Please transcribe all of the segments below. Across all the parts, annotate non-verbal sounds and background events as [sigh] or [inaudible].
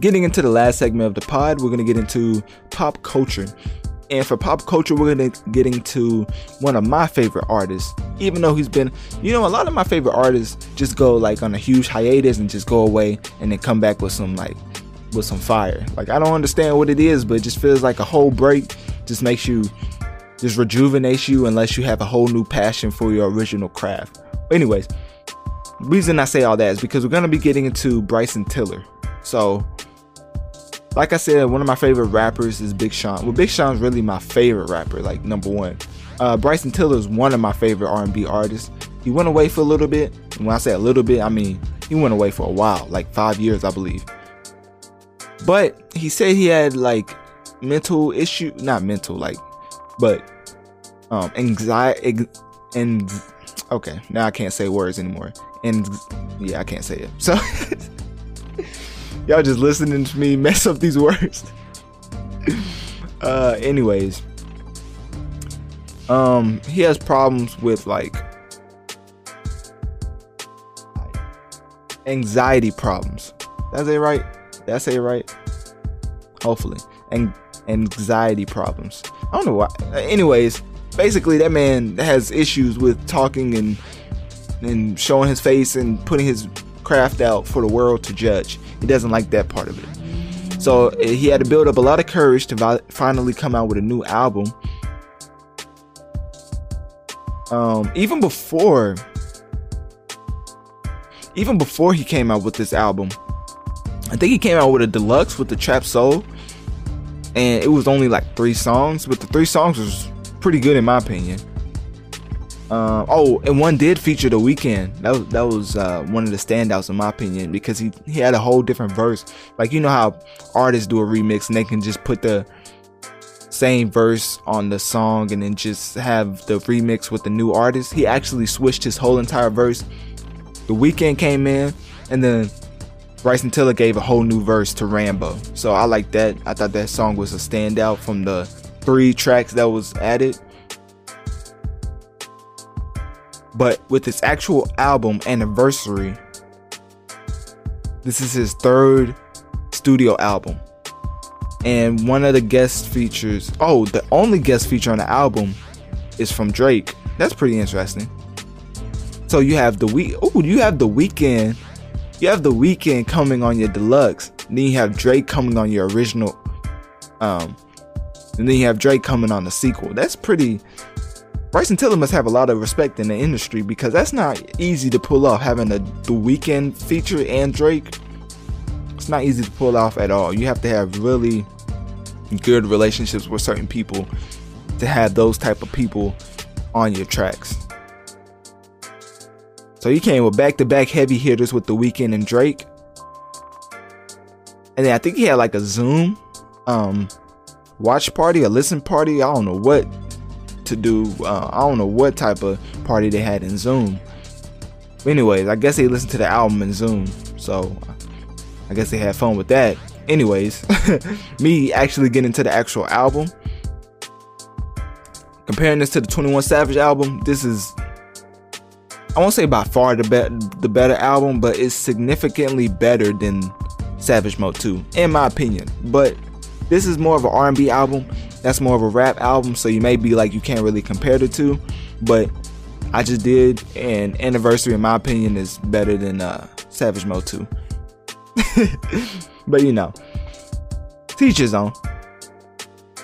getting into the last segment of the pod, we're gonna get into pop culture. And for pop culture, we're gonna get into one of my favorite artists. Even though he's been, you know, a lot of my favorite artists just go like on a huge hiatus and just go away and then come back with some like with some fire. Like I don't understand what it is, but it just feels like a whole break just makes you just rejuvenates you unless you have a whole new passion for your original craft. Anyways, reason I say all that is because we're gonna be getting into Bryson Tiller. So like I said, one of my favorite rappers is Big Sean. Well, Big Sean's really my favorite rapper, like number one. Uh, Bryson Tiller is one of my favorite R&B artists. He went away for a little bit. And when I say a little bit, I mean he went away for a while, like five years, I believe. But he said he had like mental issue, not mental, like, but um, anxiety, and okay, now I can't say words anymore. And yeah, I can't say it. So [laughs] y'all just listening to me mess up these words. [laughs] uh, anyways, um, he has problems with like anxiety problems. That's it right? That's it right? Hopefully, and anxiety problems. I don't know why. Anyways, basically, that man has issues with talking and and showing his face and putting his craft out for the world to judge. He doesn't like that part of it. So eh, he had to build up a lot of courage to vi- finally come out with a new album. Um, even before, even before he came out with this album, I think he came out with a deluxe with the Trap Soul, and it was only like three songs, but the three songs was pretty good in my opinion. Uh, oh, and one did feature the Weeknd. That was that was uh, one of the standouts in my opinion because he he had a whole different verse. Like you know how artists do a remix and they can just put the same verse on the song and then just have the remix with the new artist. He actually switched his whole entire verse. The Weeknd came in and then Bryson Tiller gave a whole new verse to Rambo. So I like that. I thought that song was a standout from the three tracks that was added. But with his actual album anniversary, this is his third studio album. And one of the guest features, oh, the only guest feature on the album is from Drake. That's pretty interesting. So you have the week, oh, you have the Weeknd, you have the Weeknd coming on your deluxe. Then you have Drake coming on your original, um, and then you have Drake coming on the sequel. That's pretty Bryson Tiller must have a lot of respect in the industry because that's not easy to pull off having a the Weeknd feature and Drake. It's not easy to pull off at all. You have to have really good relationships with certain people to have those type of people on your tracks. So he came with back-to-back heavy hitters with the Weeknd and Drake. And then I think he had like a Zoom um watch party, a listen party. I don't know what to do. Uh, I don't know what type of party they had in Zoom. anyways, I guess they listened to the album in Zoom, so I guess they had fun with that. Anyways, [laughs] me actually getting to the actual album, comparing this to the 21 Savage album, this is I won't say by far the be- the better album, but it's significantly better than Savage Mode 2, in my opinion. But this is more of an R&B album. That's more of a rap album, so you may be like you can't really compare the two. But I just did, and Anniversary, in my opinion, is better than uh, Savage Mode 2. [laughs] but you know, teach his own.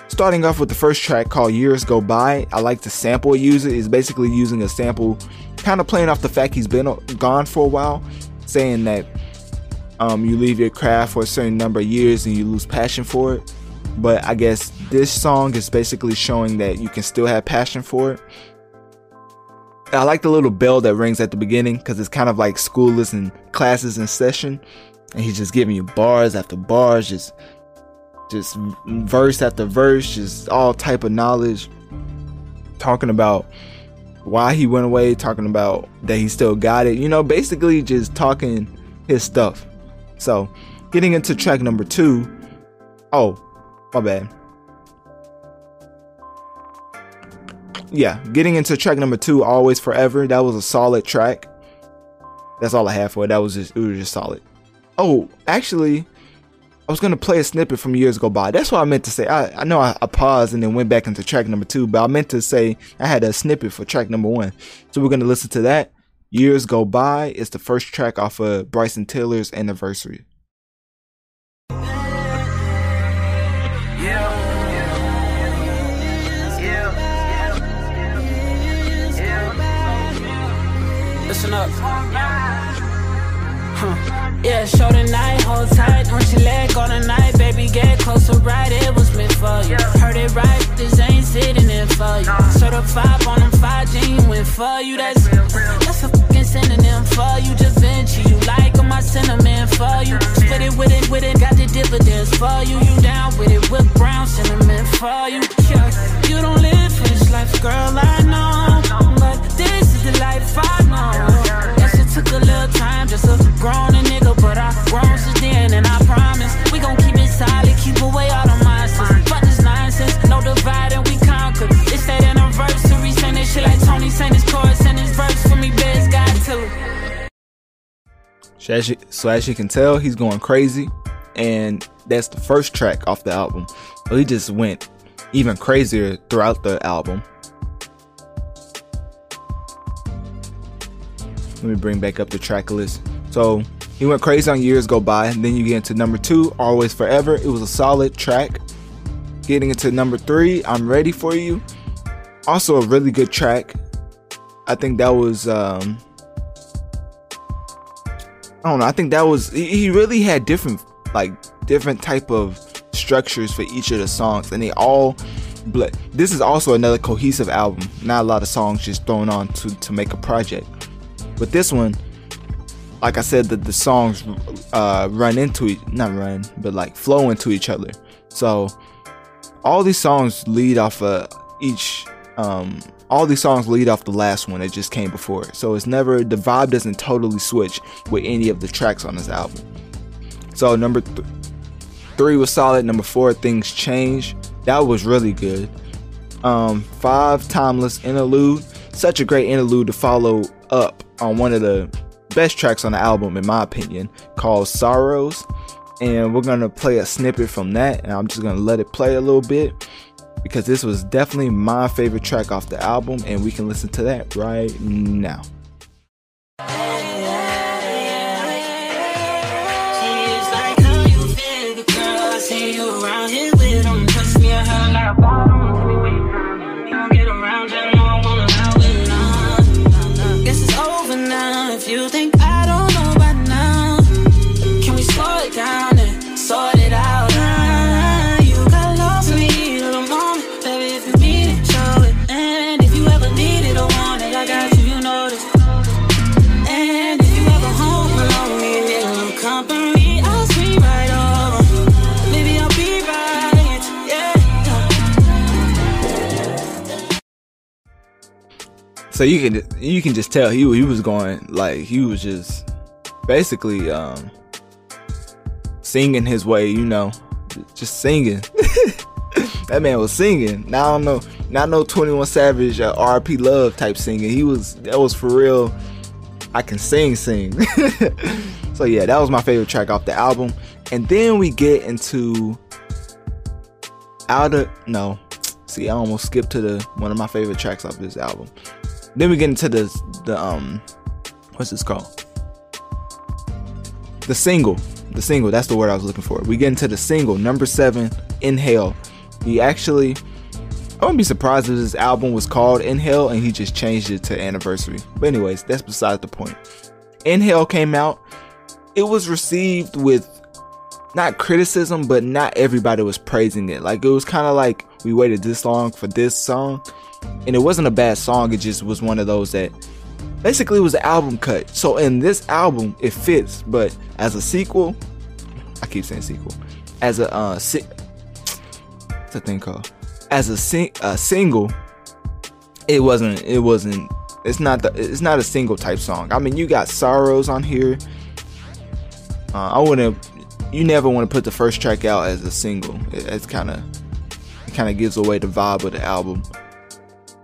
Starting off with the first track called Years Go By, I like the sample use it. It's basically using a sample, kind of playing off the fact he's been gone for a while, saying that um, you leave your craft for a certain number of years and you lose passion for it. But I guess this song is basically showing that you can still have passion for it. I like the little bell that rings at the beginning because it's kind of like school and classes in session, and he's just giving you bars after bars, just just verse after verse, just all type of knowledge, talking about why he went away, talking about that he still got it, you know, basically just talking his stuff. So, getting into track number two. Oh, bad. Yeah, getting into track number two, Always Forever. That was a solid track. That's all I have for it. That was just it was just solid. Oh, actually, I was gonna play a snippet from years go by. That's what I meant to say. I, I know I, I, paused and then went back into track number two, but I meant to say I had a snippet for track number one. So we're gonna listen to that. Years go by. It's the first track off of Bryson Tiller's anniversary. Listen up. Huh. Yeah, show the night, hold tight. Don't you let go tonight, baby. Get closer, right? It was meant for you. Heard it right, this ain't sitting in for you. Certified on them 5G, went for you. That's that's a fucking synonym for you. Da Vinci, you like on my cinnamon for you. Split it with it, with it, got the dividends for you. You down with it, with brown cinnamon for you. Yeah, you don't live for this life, girl, I know. But the life I know. Took a little time just a nigga but I grown since then, and I promise we gon' keep it solid, keep away all the monsters. Fuck this nonsense, no divide and we conquer. It's that anniversary, saying this shit like Tony saying his chorus and his verse for me, best God too. So as, you, can tell, he's going crazy, and that's the first track off the album. So he just went even crazier throughout the album. Let me bring back up the track list. So he went crazy on Years Go By. And then you get into number two, Always Forever. It was a solid track. Getting into number three, I'm Ready For You. Also a really good track. I think that was um I don't know, I think that was he really had different like different type of structures for each of the songs and they all but this is also another cohesive album not a lot of songs just thrown on to, to make a project but this one like I said, the songs uh, run into each, not run, but like flow into each other. So all these songs lead off of each. Um, all these songs lead off the last one that just came before it. So it's never the vibe doesn't totally switch with any of the tracks on this album. So number th- three was solid. Number four, things change. That was really good. Um, five, timeless interlude. Such a great interlude to follow up on one of the best tracks on the album, in my opinion, called Sorrows. And we're gonna play a snippet from that, and I'm just gonna let it play a little bit because this was definitely my favorite track off the album, and we can listen to that right now. So you can you can just tell he he was going like he was just basically um singing his way, you know, just singing. [laughs] that man was singing. Now I don't know, not no Twenty One Savage uh, RP Love type singing. He was that was for real. I can sing, sing. [laughs] so yeah, that was my favorite track off the album. And then we get into out of no. See, I almost skipped to the one of my favorite tracks off this album. Then we get into the the um what's this called? The single. The single, that's the word I was looking for. We get into the single, number seven, Inhale. He actually I wouldn't be surprised if this album was called Inhale and he just changed it to anniversary. But anyways, that's beside the point. Inhale came out. It was received with not criticism, but not everybody was praising it. Like it was kind of like we waited this long for this song and it wasn't a bad song. It just was one of those that basically was an album cut. So in this album, it fits, but as a sequel, I keep saying sequel, as a uh, si- what's that thing called? As a, sing- a single, it wasn't. It wasn't. It's not the. It's not a single type song. I mean, you got sorrows on here. Uh, I wouldn't. You never want to put the first track out as a single. It, it's kind of. It kind of gives away the vibe of the album.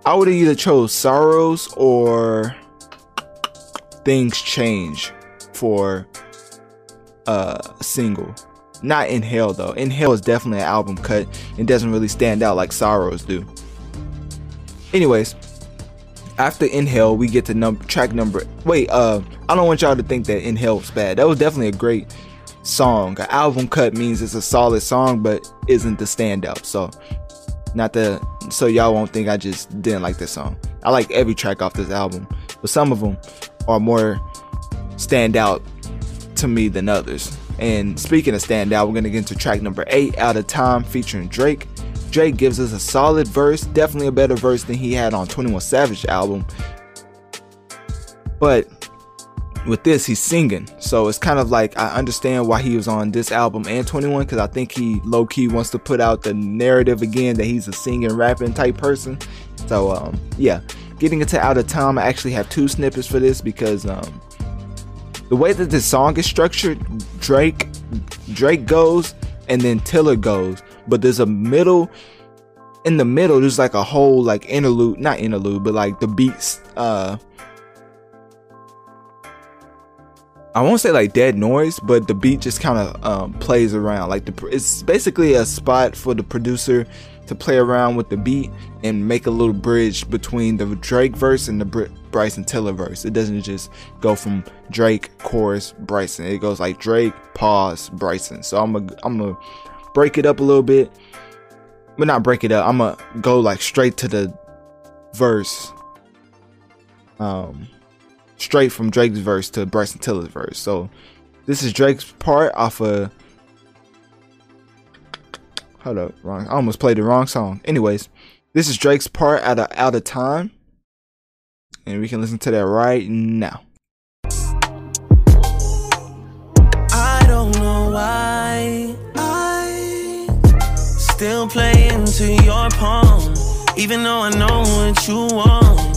I would have either chose Sorrows or Things Change for uh, a single. Not Inhale though. Inhale is definitely an album cut. and doesn't really stand out like Sorrows do. Anyways, after Inhale, we get to number track number. Wait, uh, I don't want y'all to think that Inhale was bad. That was definitely a great song. An album cut means it's a solid song, but isn't the standout. So, not the so y'all won't think I just didn't like this song. I like every track off this album, but some of them are more stand out to me than others. And speaking of stand out, we're gonna get into track number eight, Out of Time, featuring Drake. Drake gives us a solid verse, definitely a better verse than he had on 21 Savage album. But with this, he's singing, so it's kind of like I understand why he was on this album and 21 because I think he low key wants to put out the narrative again that he's a singing, rapping type person. So um, yeah, getting into Out of Time, I actually have two snippets for this because um, the way that this song is structured, Drake Drake goes and then Tiller goes, but there's a middle in the middle there's like a whole like interlude, not interlude, but like the beats uh I won't say like dead noise, but the beat just kind of um, plays around. Like the it's basically a spot for the producer to play around with the beat and make a little bridge between the Drake verse and the Br- Bryson Tiller verse. It doesn't just go from Drake chorus Bryson. It goes like Drake pause Bryson. So I'm gonna I'm gonna break it up a little bit, but not break it up. I'm gonna go like straight to the verse. Um straight from Drake's verse to Bryson Tiller's verse. So this is Drake's part off of. Hold up, wrong. I almost played the wrong song. Anyways, this is Drake's part out of Out of Time, and we can listen to that right now. I don't know why I still play into your palm, even though I know what you want.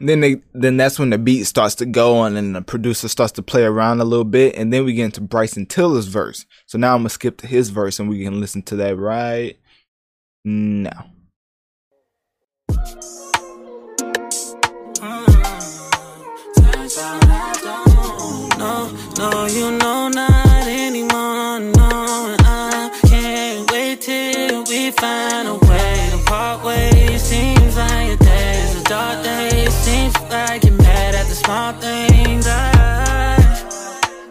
Then they then that's when the beat starts to go on and the producer starts to play around a little bit and then we get into Bryson Tiller's verse. So now I'm gonna skip to his verse and we can listen to that right now. Mm-hmm. No, no, you know not anymore. No, I can't wait till we find a way to part ways. Seems like you're mad at the small things. I,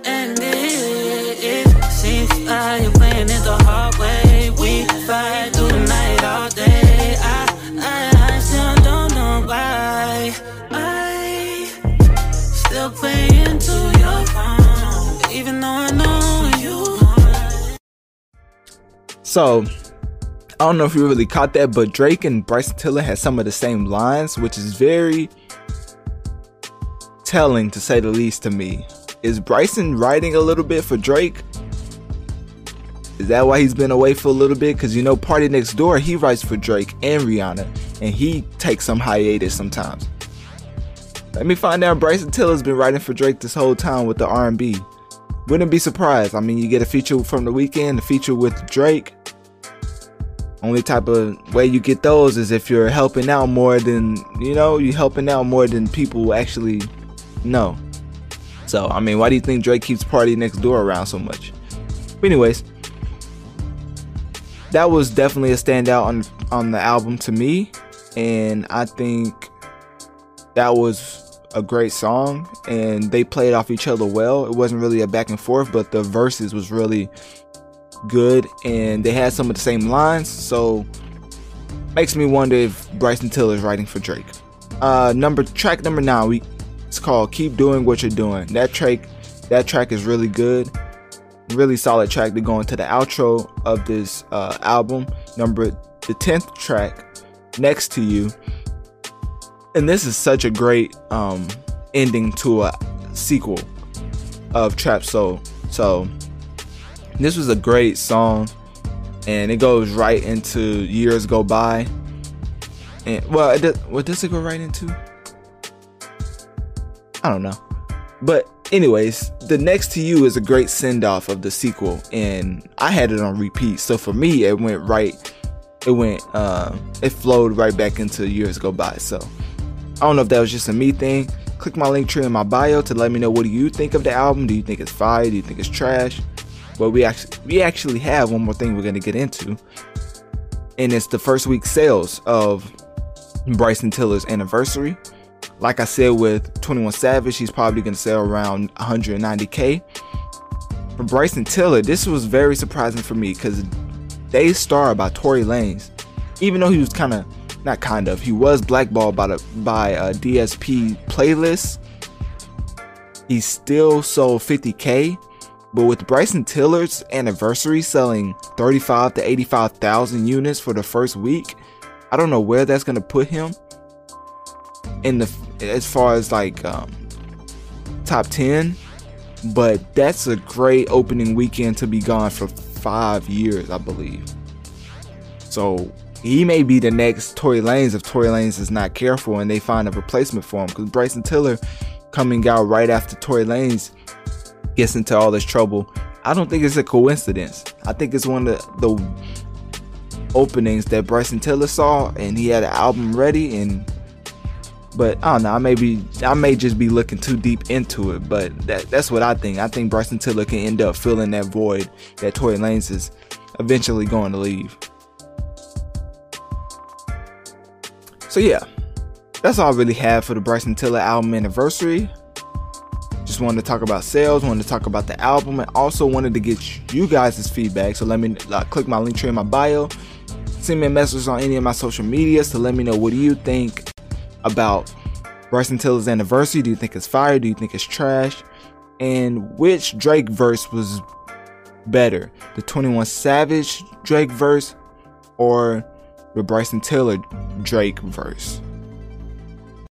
it seems like you're playing it the hard way. We fight through the night all day. I, I, I still don't know why. I still play into your phone, even though I know you. So I don't know if you really caught that, but Drake and Bryson Tiller had some of the same lines, which is very telling to say the least to me. Is Bryson writing a little bit for Drake? Is that why he's been away for a little bit? Because you know, Party Next Door, he writes for Drake and Rihanna, and he takes some hiatus sometimes. Let me find out Bryson Tiller's been writing for Drake this whole time with the R&B. Wouldn't be surprised. I mean, you get a feature from the Weeknd, a feature with Drake. Only type of way you get those is if you're helping out more than you know, you're helping out more than people actually know. So I mean, why do you think Drake keeps Party Next Door around so much? But anyways, that was definitely a standout on on the album to me, and I think that was a great song and they played off each other well. It wasn't really a back and forth, but the verses was really good and they had some of the same lines, so makes me wonder if Bryson Tiller is writing for Drake. Uh number track number 9, we it's called Keep Doing What You're Doing. That track that track is really good. Really solid track to go into the outro of this uh, album. Number the 10th track, Next to You and this is such a great um, ending to a sequel of Trap Soul. So this was a great song. and it goes right into years go by. And well, it does, what does it go right into? I don't know. But anyways, the next to you is a great send off of the sequel, and I had it on repeat. So for me, it went right. It went. Uh, it flowed right back into years go by. So I don't know if that was just a me thing. Click my Linktree in my bio to let me know what do you think of the album. Do you think it's fire? Do you think it's trash? Well, we actually we actually have one more thing we're gonna get into, and it's the first week sales of Bryson Tiller's anniversary. Like I said with 21 Savage, he's probably gonna sell around 190k. For Bryson Tiller, this was very surprising for me because Daystar by Tory Lanez, even though he was kind of not kind of he was blackballed by the by a DSP playlist. He still sold 50k but with Bryson Tiller's anniversary selling 35 to 85,000 units for the first week, I don't know where that's going to put him in the as far as like um, top 10, but that's a great opening weekend to be gone for 5 years, I believe. So, he may be the next Tory Lanez if Tory Lanez is not careful and they find a replacement for him because Bryson Tiller coming out right after Tory Lanez gets into all this trouble. I don't think it's a coincidence. I think it's one of the, the openings that Bryson Tiller saw, and he had an album ready. And but I don't know. I may be, I may just be looking too deep into it. But that, that's what I think. I think Bryson Tiller can end up filling that void that Tory Lanez is eventually going to leave. So yeah, that's all I really have for the Bryson Tiller album anniversary. Just wanted to talk about sales, wanted to talk about the album, and also wanted to get you guys' feedback. So let me uh, click my Linktree in my bio. Send me a message on any of my social medias to let me know what do you think about Bryson Tiller's anniversary. Do you think it's fire? Do you think it's trash? And which Drake verse was better? The 21 Savage Drake verse or the Bryson Tiller Drake verse?